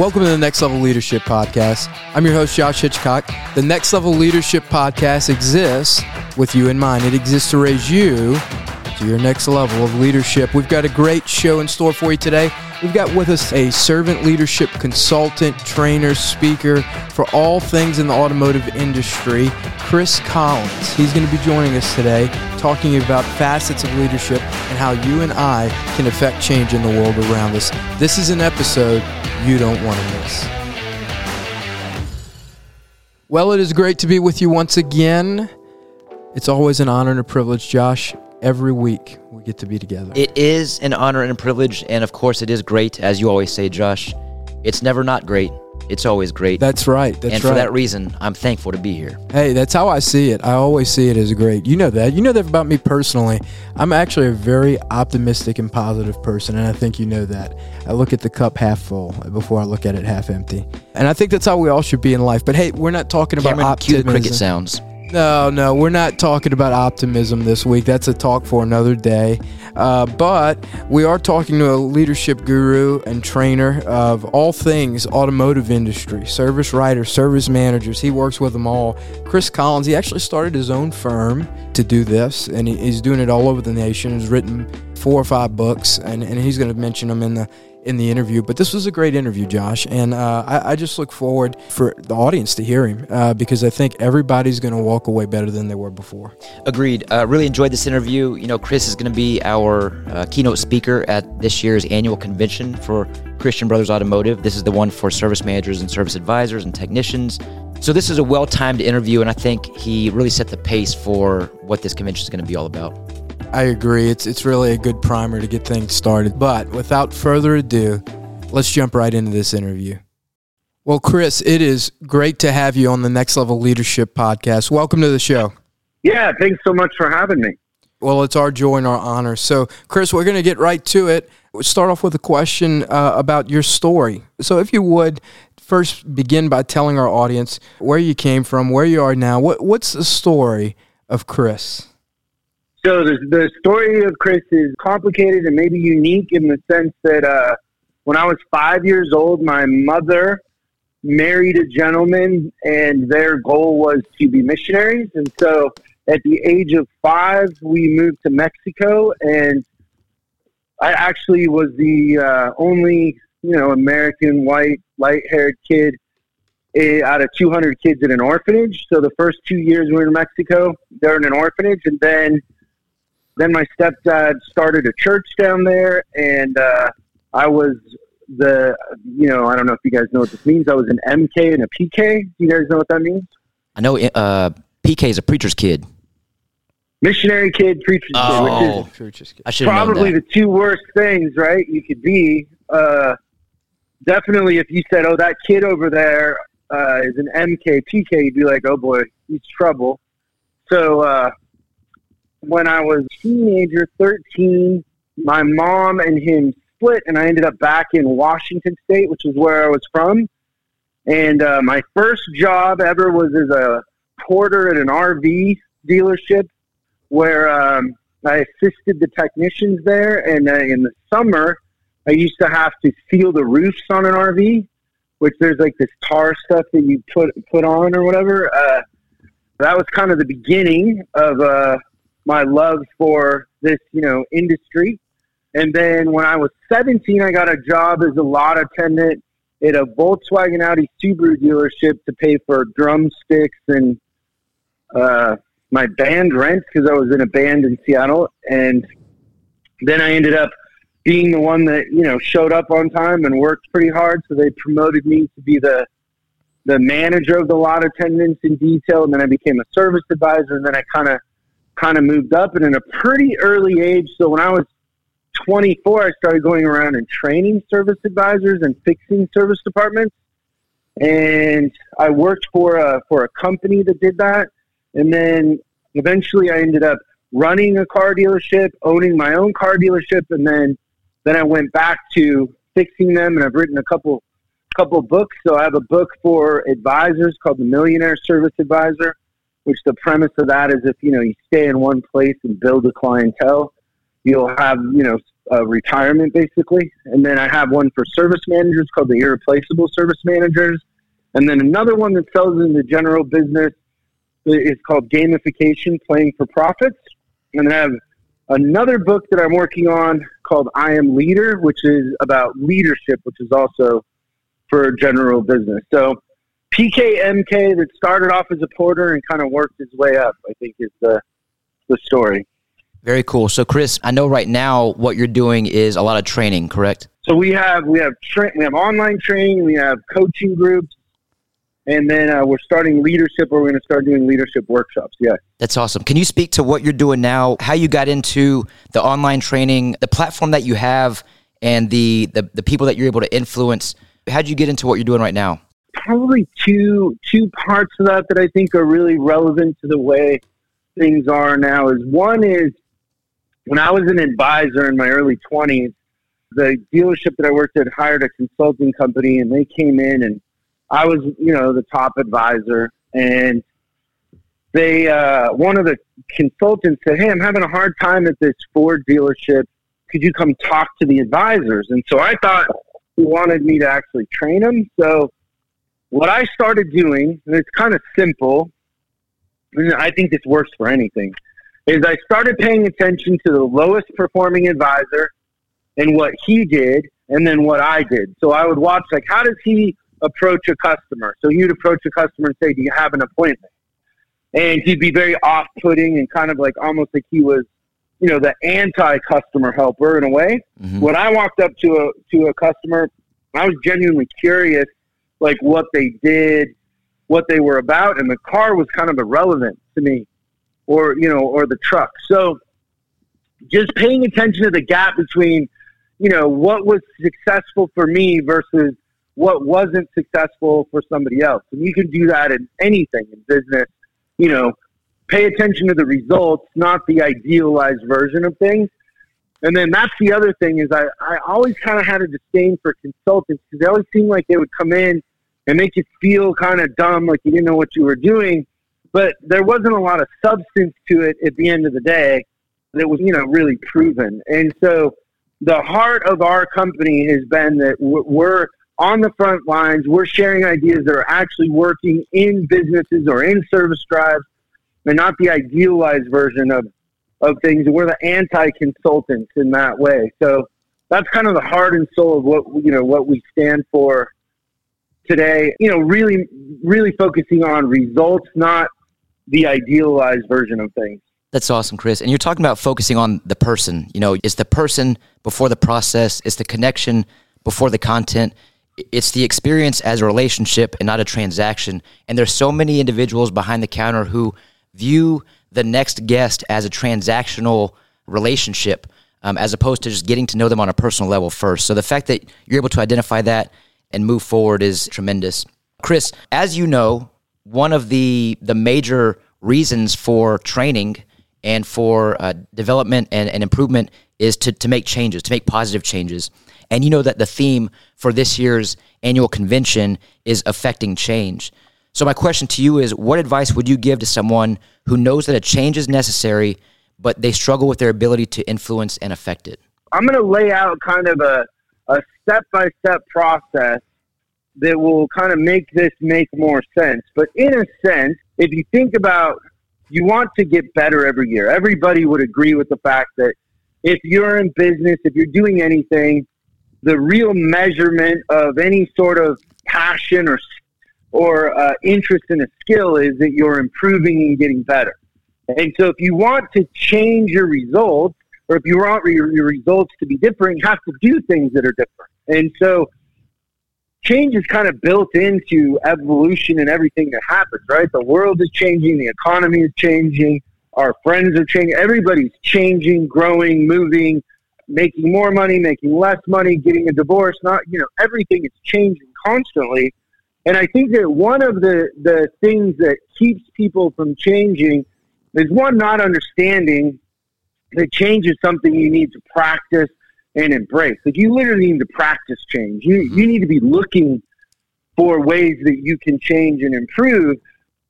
Welcome to the Next Level Leadership Podcast. I'm your host, Josh Hitchcock. The Next Level Leadership Podcast exists with you in mind. It exists to raise you to your next level of leadership. We've got a great show in store for you today. We've got with us a servant leadership consultant, trainer, speaker for all things in the automotive industry, Chris Collins. He's going to be joining us today talking about facets of leadership and how you and I can affect change in the world around us. This is an episode you don't want to miss. Well, it is great to be with you once again. It's always an honor and a privilege, Josh. Every week we get to be together. It is an honor and a privilege, and of course, it is great, as you always say, Josh. It's never not great. It's always great. That's right. That's and right. for that reason, I'm thankful to be here. Hey, that's how I see it. I always see it as great. You know that. You know that about me personally. I'm actually a very optimistic and positive person, and I think you know that. I look at the cup half full before I look at it half empty. And I think that's how we all should be in life. But hey, we're not talking about Cameron, cue the cricket sounds. No, no, we're not talking about optimism this week. That's a talk for another day. Uh, but we are talking to a leadership guru and trainer of all things automotive industry, service writers, service managers. He works with them all. Chris Collins, he actually started his own firm to do this, and he's doing it all over the nation. He's written four or five books, and, and he's going to mention them in the in the interview. But this was a great interview, Josh, and uh, I, I just look forward for the audience to hear him uh, because I think everybody's going to walk away better than they were before. Agreed. Uh, really enjoyed this interview. You know, Chris is going to be our uh, keynote speaker at this year's annual convention for Christian Brothers Automotive. This is the one for service managers and service advisors and technicians. So this is a well-timed interview, and I think he really set the pace for what this convention is going to be all about. I agree. It's it's really a good primer to get things started. But without further ado, let's jump right into this interview. Well, Chris, it is great to have you on the Next Level Leadership podcast. Welcome to the show. Yeah, thanks so much for having me. Well, it's our joy and our honor. So, Chris, we're going to get right to it. We'll start off with a question uh, about your story. So, if you would first begin by telling our audience where you came from, where you are now. What what's the story of Chris? So the, the story of Chris is complicated and maybe unique in the sense that uh, when I was five years old, my mother married a gentleman, and their goal was to be missionaries. And so, at the age of five, we moved to Mexico, and I actually was the uh, only, you know, American white, light-haired kid eh, out of 200 kids in an orphanage. So the first two years we were in Mexico, they're in an orphanage, and then then my stepdad started a church down there, and uh, I was the, you know, I don't know if you guys know what this means. I was an MK and a PK. Do you guys know what that means? I know uh, PK is a preacher's kid. Missionary kid, preacher's kid, which is Oh, Church is. I should known probably that. the two worst things, right? You could be. Uh, definitely, if you said, "Oh, that kid over there uh, is an MK PK," you'd be like, "Oh boy, he's trouble." So uh, when I was a teenager, thirteen, my mom and him split, and I ended up back in Washington State, which is where I was from. And uh, my first job ever was as a porter at an RV dealership where um, I assisted the technicians there. And uh, in the summer, I used to have to seal the roofs on an RV, which there's like this tar stuff that you put put on or whatever. Uh, that was kind of the beginning of uh, my love for this, you know, industry. And then when I was 17, I got a job as a lot attendant at a Volkswagen Audi Subaru dealership to pay for drumsticks and uh, my band rent because I was in a band in Seattle. And then I ended up being the one that you know showed up on time and worked pretty hard. So they promoted me to be the the manager of the lot attendants in detail, and then I became a service advisor, and then I kind of kind of moved up. And in a pretty early age, so when I was 24, I started going around and training service advisors and fixing service departments. And I worked for a for a company that did that, and then eventually I ended up running a car dealership, owning my own car dealership, and then then I went back to fixing them. And I've written a couple couple books. So I have a book for advisors called The Millionaire Service Advisor, which the premise of that is if you know you stay in one place and build a clientele, you'll have you know uh, retirement, basically. And then I have one for service managers called the Irreplaceable Service Managers. And then another one that sells in the general business is called Gamification Playing for Profits. And then I have another book that I'm working on called I Am Leader, which is about leadership, which is also for general business. So PKMK that started off as a porter and kind of worked his way up, I think is the the story. Very cool. So, Chris, I know right now what you're doing is a lot of training, correct? So we have we have tra- we have online training, we have coaching groups, and then uh, we're starting leadership. Where we're going to start doing leadership workshops. Yeah, that's awesome. Can you speak to what you're doing now? How you got into the online training, the platform that you have, and the the, the people that you're able to influence? How'd you get into what you're doing right now? Probably two two parts of that that I think are really relevant to the way things are now. Is one is when I was an advisor in my early 20s, the dealership that I worked at hired a consulting company and they came in and I was, you know, the top advisor and they, uh, one of the consultants said, Hey, I'm having a hard time at this Ford dealership. Could you come talk to the advisors? And so I thought he wanted me to actually train them. So what I started doing, and it's kind of simple, and I think this works for anything is I started paying attention to the lowest performing advisor and what he did and then what I did. So I would watch like how does he approach a customer? So he would approach a customer and say, Do you have an appointment? And he'd be very off putting and kind of like almost like he was, you know, the anti customer helper in a way. Mm-hmm. When I walked up to a to a customer, I was genuinely curious like what they did, what they were about, and the car was kind of irrelevant to me or you know or the truck. So just paying attention to the gap between you know what was successful for me versus what wasn't successful for somebody else. And you can do that in anything in business. You know, pay attention to the results, not the idealized version of things. And then that's the other thing is I, I always kind of had a disdain for consultants because they always seemed like they would come in and make you feel kind of dumb, like you didn't know what you were doing but there wasn't a lot of substance to it at the end of the day that was, you know, really proven. And so the heart of our company has been that we're on the front lines. We're sharing ideas that are actually working in businesses or in service drives and not the idealized version of, of things. We're the anti-consultants in that way. So that's kind of the heart and soul of what, you know, what we stand for today. You know, really, really focusing on results, not the idealized version of things. That's awesome, Chris. And you're talking about focusing on the person. You know, it's the person before the process, it's the connection before the content. It's the experience as a relationship and not a transaction. And there's so many individuals behind the counter who view the next guest as a transactional relationship um, as opposed to just getting to know them on a personal level first. So the fact that you're able to identify that and move forward is tremendous. Chris, as you know, one of the the major reasons for training and for uh, development and, and improvement is to, to make changes, to make positive changes. And you know that the theme for this year's annual convention is affecting change. So, my question to you is what advice would you give to someone who knows that a change is necessary, but they struggle with their ability to influence and affect it? I'm going to lay out kind of a, a step by step process that will kind of make this make more sense. But in a sense, if you think about you want to get better every year, everybody would agree with the fact that if you're in business, if you're doing anything, the real measurement of any sort of passion or or uh, interest in a skill is that you're improving and getting better. And so, if you want to change your results, or if you want your, your results to be different, you have to do things that are different. And so, change is kind of built into evolution and everything that happens, right? The world is changing, the economy is changing, our friends are changing, everybody's changing, growing, moving, making more money, making less money, getting a divorce, not, you know, everything is changing constantly. And I think that one of the, the things that keeps people from changing is one, not understanding that change is something you need to practice and embrace. Like you literally need to practice change. You you mm-hmm. need to be looking for ways that you can change and improve.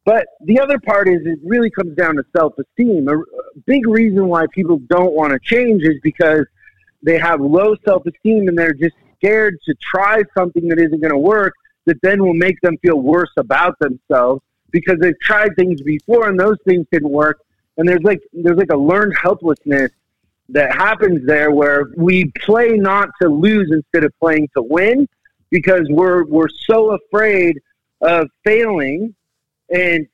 But the other part is it really comes down to self esteem. A, a big reason why people don't want to change is because they have low self esteem and they're just scared to try something that isn't going to work that then will make them feel worse about themselves because they've tried things before and those things didn't work. And there's like there's like a learned helplessness that happens there where we play not to lose instead of playing to win because we're we're so afraid of failing and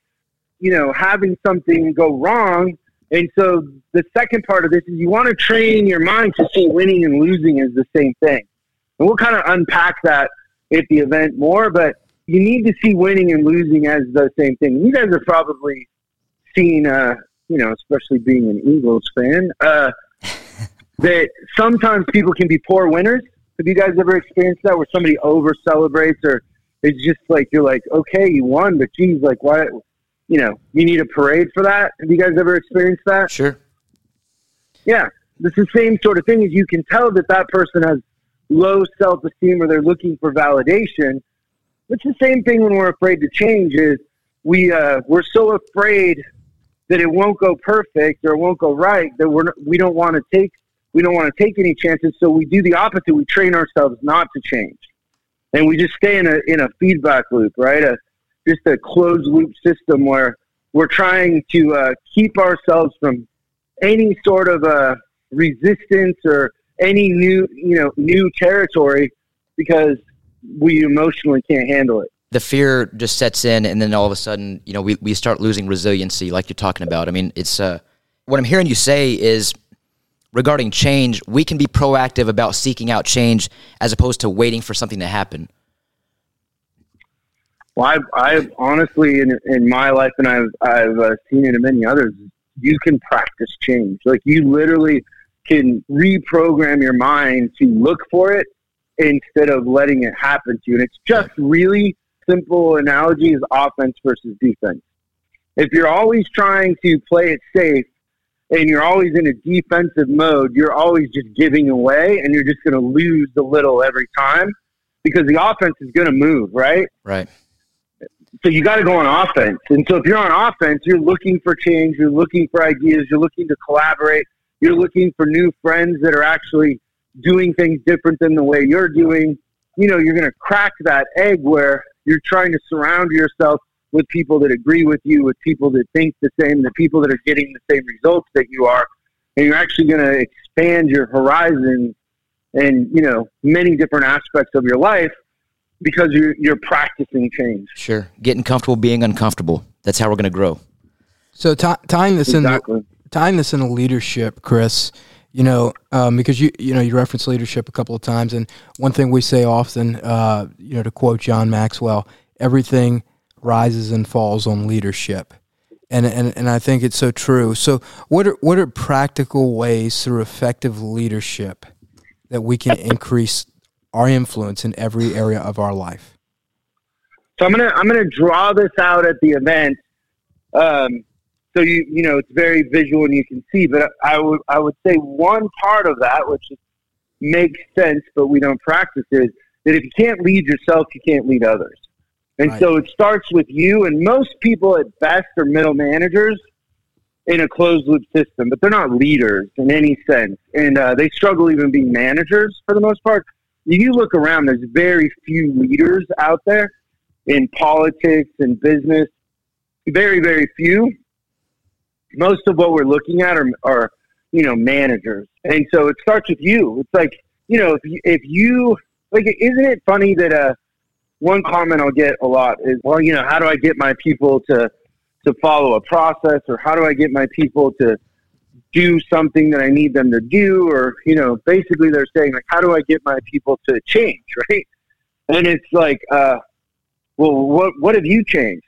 you know having something go wrong. And so the second part of this is you want to train your mind to see winning and losing as the same thing. And we'll kind of unpack that at the event more but you need to see winning and losing as the same thing. You guys have probably seen uh you know especially being an eagles fan uh that sometimes people can be poor winners have you guys ever experienced that where somebody over celebrates or it's just like you're like, okay, you won, but geez, like why you know, you need a parade for that? Have you guys ever experienced that? Sure. Yeah. It's the same sort of thing as you can tell that that person has low self esteem or they're looking for validation. It's the same thing when we're afraid to change is we uh, we're so afraid that it won't go perfect or it won't go right that we're we don't want to take we don't want to take any chances, so we do the opposite. We train ourselves not to change, and we just stay in a in a feedback loop, right? A just a closed loop system where we're trying to uh, keep ourselves from any sort of uh, resistance or any new you know new territory because we emotionally can't handle it the fear just sets in and then all of a sudden you know we, we start losing resiliency like you're talking about i mean it's uh, what i'm hearing you say is regarding change, we can be proactive about seeking out change as opposed to waiting for something to happen. Well, I've, I've honestly, in, in my life, and I've, I've uh, seen it in many others, you can practice change. Like you literally can reprogram your mind to look for it instead of letting it happen to you. And it's just really simple analogy is offense versus defense. If you're always trying to play it safe, and you're always in a defensive mode, you're always just giving away and you're just going to lose the little every time because the offense is going to move, right? Right. So you got to go on offense. And so if you're on offense, you're looking for change, you're looking for ideas, you're looking to collaborate, you're looking for new friends that are actually doing things different than the way you're doing. You know, you're going to crack that egg where you're trying to surround yourself with people that agree with you, with people that think the same, the people that are getting the same results that you are, and you're actually going to expand your horizon and you know many different aspects of your life because you're you're practicing change. Sure, getting comfortable being uncomfortable. That's how we're going to grow. So t- tying this exactly. in tying this into leadership, Chris. You know, um, because you you know you reference leadership a couple of times, and one thing we say often, uh, you know, to quote John Maxwell, everything rises and falls on leadership. And, and, and I think it's so true. So, what are, what are practical ways through effective leadership that we can increase our influence in every area of our life? So I'm gonna I'm gonna draw this out at the event. Um, so you you know it's very visual and you can see, but I would I would say one part of that, which makes sense, but we don't practice, is that if you can't lead yourself, you can't lead others. And right. so it starts with you, and most people at best are middle managers in a closed loop system, but they're not leaders in any sense. And uh, they struggle even being managers for the most part. You look around, there's very few leaders out there in politics and business. Very, very few. Most of what we're looking at are, are you know, managers. And so it starts with you. It's like, you know, if you, if you like, isn't it funny that, uh, one comment I'll get a lot is, well, you know, how do I get my people to to follow a process, or how do I get my people to do something that I need them to do, or you know, basically they're saying like, how do I get my people to change, right? And it's like, uh, well, what what have you changed?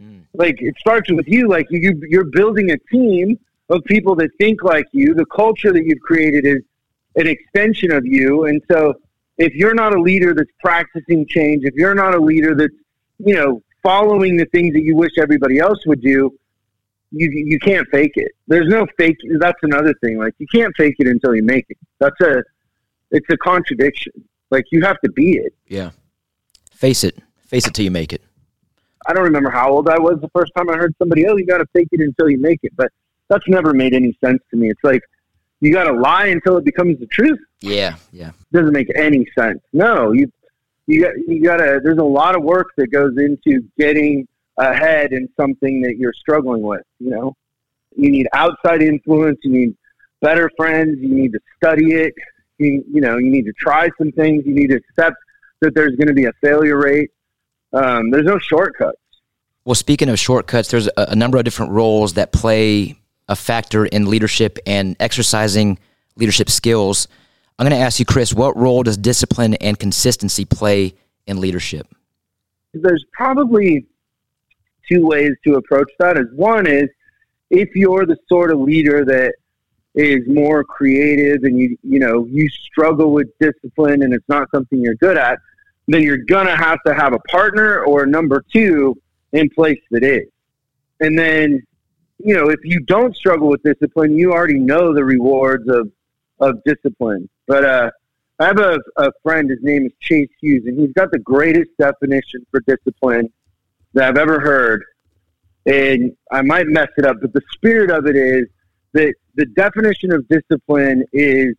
mm. Like it starts with you. Like you, you're building a team of people that think like you. The culture that you've created is an extension of you, and so if you're not a leader that's practicing change, if you're not a leader that's, you know, following the things that you wish everybody else would do, you you can't fake it. There's no fake. That's another thing. Like you can't fake it until you make it. That's a it's a contradiction. Like you have to be it. Yeah. Face it. Face it till you make it. I don't remember how old I was the first time I heard somebody, oh, you got to fake it until you make it. But that's never made any sense to me. It's like you got to lie until it becomes the truth. Yeah, yeah. doesn't make any sense. No, you you got you got to. There's a lot of work that goes into getting ahead in something that you're struggling with. You know, you need outside influence. You need better friends. You need to study it. You, you know, you need to try some things. You need to accept that there's going to be a failure rate. Um, there's no shortcuts. Well, speaking of shortcuts, there's a, a number of different roles that play a factor in leadership and exercising leadership skills. I'm going to ask you, Chris, what role does discipline and consistency play in leadership? There's probably two ways to approach that. Is one is if you're the sort of leader that is more creative and you you know you struggle with discipline and it's not something you're good at, then you're gonna have to have a partner or number two in place that is. And then, you know, if you don't struggle with discipline, you already know the rewards of of discipline. But uh, I have a, a friend. His name is Chase Hughes, and he's got the greatest definition for discipline that I've ever heard. And I might mess it up, but the spirit of it is that the definition of discipline is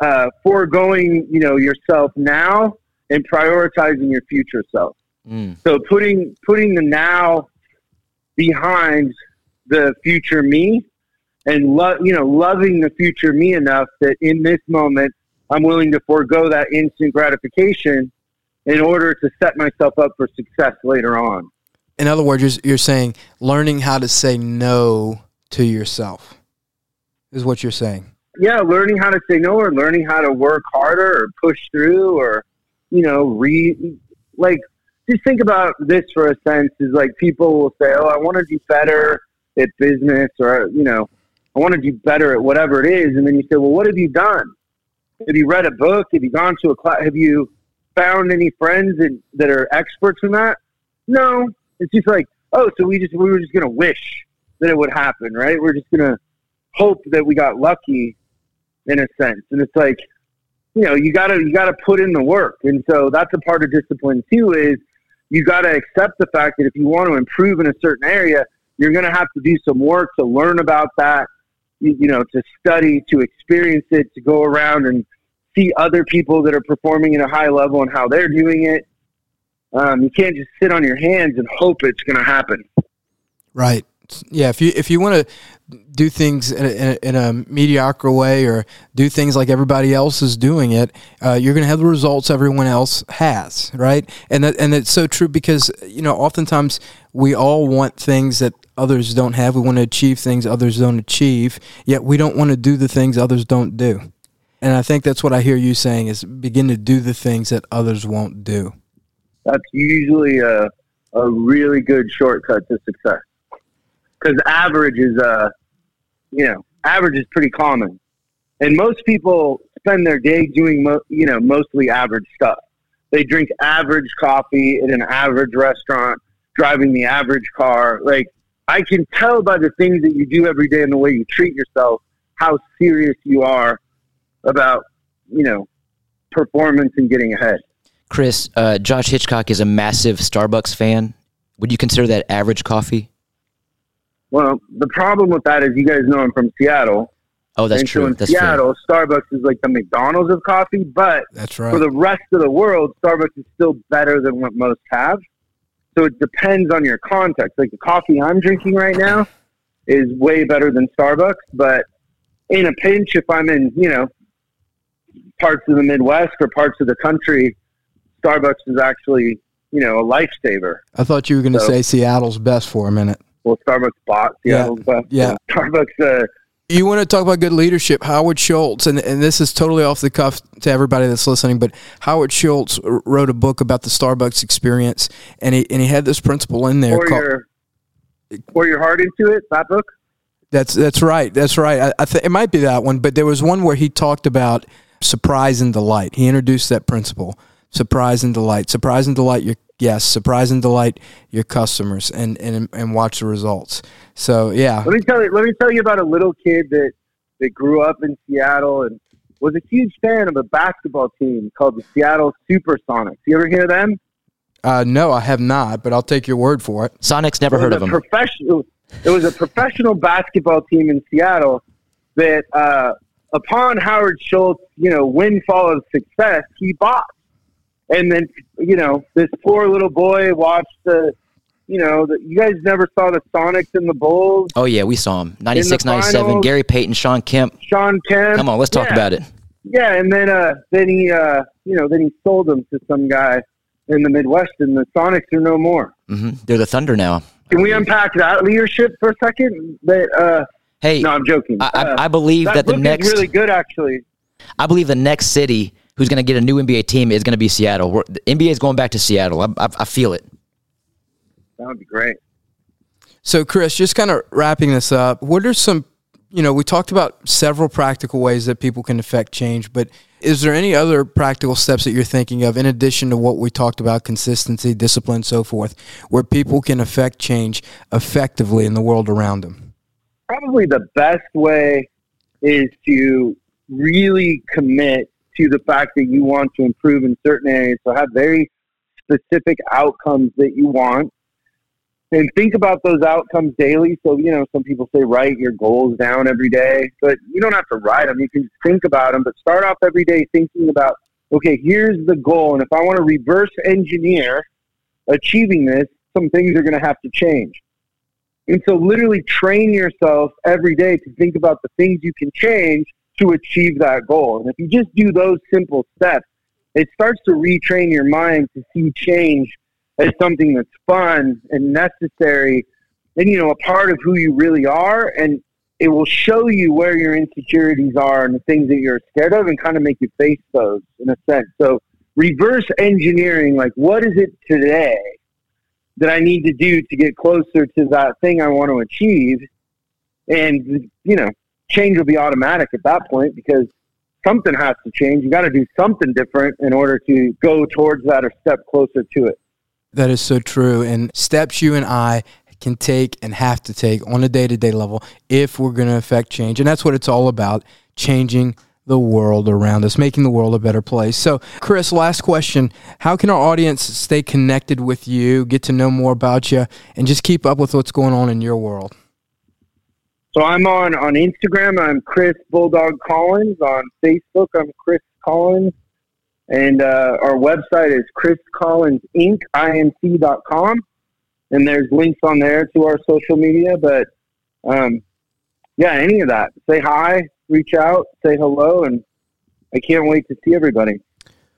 uh, foregoing, you know, yourself now and prioritizing your future self. Mm. So putting putting the now behind the future me and love, you know, loving the future me enough that in this moment I'm willing to forego that instant gratification in order to set myself up for success later on. In other words, you're, you're saying learning how to say no to yourself is what you're saying. Yeah, learning how to say no or learning how to work harder or push through or, you know, read. Like, just think about this for a sense is like people will say, oh, I want to do better at business or, you know, I want to do better at whatever it is. And then you say, well, what have you done? Have you read a book? Have you gone to a class? Have you found any friends that, that are experts in that? No. It's just like, oh, so we just we were just gonna wish that it would happen, right? We're just gonna hope that we got lucky in a sense. And it's like, you know, you gotta you gotta put in the work. And so that's a part of discipline too, is you gotta accept the fact that if you want to improve in a certain area, you're gonna have to do some work to learn about that you, you know, to study, to experience it, to go around and see other people that are performing at a high level and how they're doing it. Um, you can't just sit on your hands and hope it's going to happen. Right. Yeah. If you if you want to do things in a, in a, mediocre way or do things like everybody else is doing it, uh, you're going to have the results everyone else has. Right. And that and it's so true because you know oftentimes we all want things that others don't have. We want to achieve things others don't achieve, yet we don't want to do the things others don't do. And I think that's what I hear you saying is begin to do the things that others won't do. That's usually a, a really good shortcut to success. Because average is, uh, you know, average is pretty common. And most people spend their day doing, mo- you know, mostly average stuff. They drink average coffee at an average restaurant, driving the average car. Like, I can tell by the things that you do every day and the way you treat yourself how serious you are about, you know, performance and getting ahead. Chris, uh, Josh Hitchcock is a massive Starbucks fan. Would you consider that average coffee? Well, the problem with that is you guys know I'm from Seattle. Oh, that's and true. So in that's Seattle, fair. Starbucks is like the McDonald's of coffee, but that's right. for the rest of the world, Starbucks is still better than what most have. So it depends on your context. Like the coffee I'm drinking right now is way better than Starbucks, but in a pinch, if I'm in, you know, parts of the Midwest or parts of the country, Starbucks is actually, you know, a lifesaver. I thought you were going to so, say Seattle's best for a minute. Well, Starbucks bought Seattle's yeah. best. Yeah. Starbucks, uh, you want to talk about good leadership. Howard Schultz, and, and this is totally off the cuff to everybody that's listening, but Howard Schultz wrote a book about the Starbucks experience, and he and he had this principle in there. Pour, called, your, pour your heart into it. That book. That's that's right. That's right. I, I think it might be that one, but there was one where he talked about surprise and delight. He introduced that principle: surprise and delight. Surprise and delight your yes, surprise and delight your customers, and and and watch the results. So yeah. Let me tell you. Let me tell you about a little kid that that grew up in Seattle and was a huge fan of a basketball team called the Seattle Supersonics. You ever hear them? Uh, no, I have not, but I'll take your word for it. Sonics never heard of them. Professional. It was a professional basketball team in Seattle that uh, upon Howard Schultz, you know, windfall of success, he bought. And then, you know, this poor little boy watched the, you know, the, you guys never saw the Sonics and the Bulls. Oh yeah, we saw them 96, 97, finals. Gary Payton, Shawn Kemp. Shawn Kemp. Come on, let's talk Yeah. about it. Yeah, and then uh, then he uh, you know then he sold them to some guy in the Midwest, and the Sonics are no more. mm-hmm. They're the Thunder now. Can we unpack that leadership for a second? That uh, Hey, no, I'm joking. I, I, Uh, I believe that, the next really good, actually. I believe the next city who's going to get a new NBA team is going to be Seattle. We're, the NBA is going back to Seattle. I, I, I feel it. That would be great. So, Chris, just kind of wrapping this up, what are some, you know, we talked about several practical ways that people can affect change, but is there any other practical steps that you're thinking of in addition to what we talked about consistency, discipline, so forth, where people can affect change effectively in the world around them? Probably the best way is to really commit to the fact that you want to improve in certain areas. So have very specific outcomes that you want. And think about those outcomes daily. So, you know, some people say write your goals down every day, but you don't have to write them. You can think about them, but start off every day thinking about, okay, here's the goal. And if I want to reverse engineer achieving this, some things are going to have to change. And so, literally, train yourself every day to think about the things you can change to achieve that goal. And if you just do those simple steps, it starts to retrain your mind to see change as something that's fun and necessary and, you know, a part of who you really are. And it will show you where your insecurities are and the things that you're scared of and kind of make you face those in a sense. So, reverse engineering, like, what is it today? that I need to do to get closer to that thing I want to achieve. And, you know, change will be automatic at that point because something has to change. You got to do something different in order to go towards that or step closer to it. That is so true. And steps you and I can take and have to take on a day to day level if we're going to affect change. And that's what it's all about changing the world around us, making the world a better place. So, Chris, last question How can our audience stay connected with you, get to know more about you, and just keep up with what's going on in your world? So I'm on, on Instagram. I'm Chris Bulldog Collins. On Facebook, I'm Chris Collins. And uh, our website is chriscollinsinc.com. And there's links on there to our social media. But um, yeah, any of that. Say hi, reach out, say hello, and I can't wait to see everybody.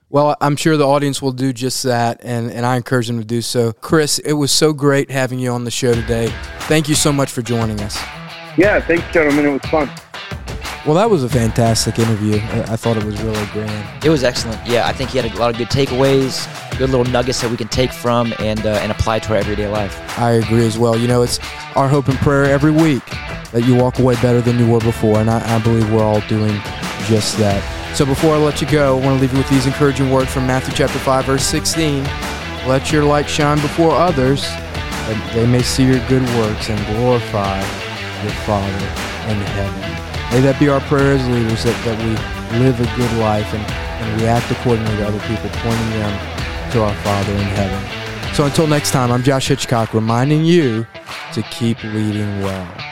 Well, I'm sure the audience will do just that, and, and I encourage them to do so. Chris, it was so great having you on the show today. Thank you so much for joining us. Yeah, thanks, gentlemen. It was fun. Well, that was a fantastic interview. I, I thought it was really grand. It was excellent. Yeah, I think he had a lot of good takeaways, good little nuggets that we can take from and uh, and apply to our everyday life. I agree as well. You know, it's our hope and prayer every week that you walk away better than you were before, and I, I believe we're all doing just that. So before I let you go, I want to leave you with these encouraging words from Matthew chapter 5, verse 16. Let your light shine before others, that they may see your good works and glorify your Father in heaven. May that be our prayer as leaders, that, that we live a good life and, and we act accordingly to other people, pointing them to our Father in heaven. So until next time, I'm Josh Hitchcock reminding you to keep leading well.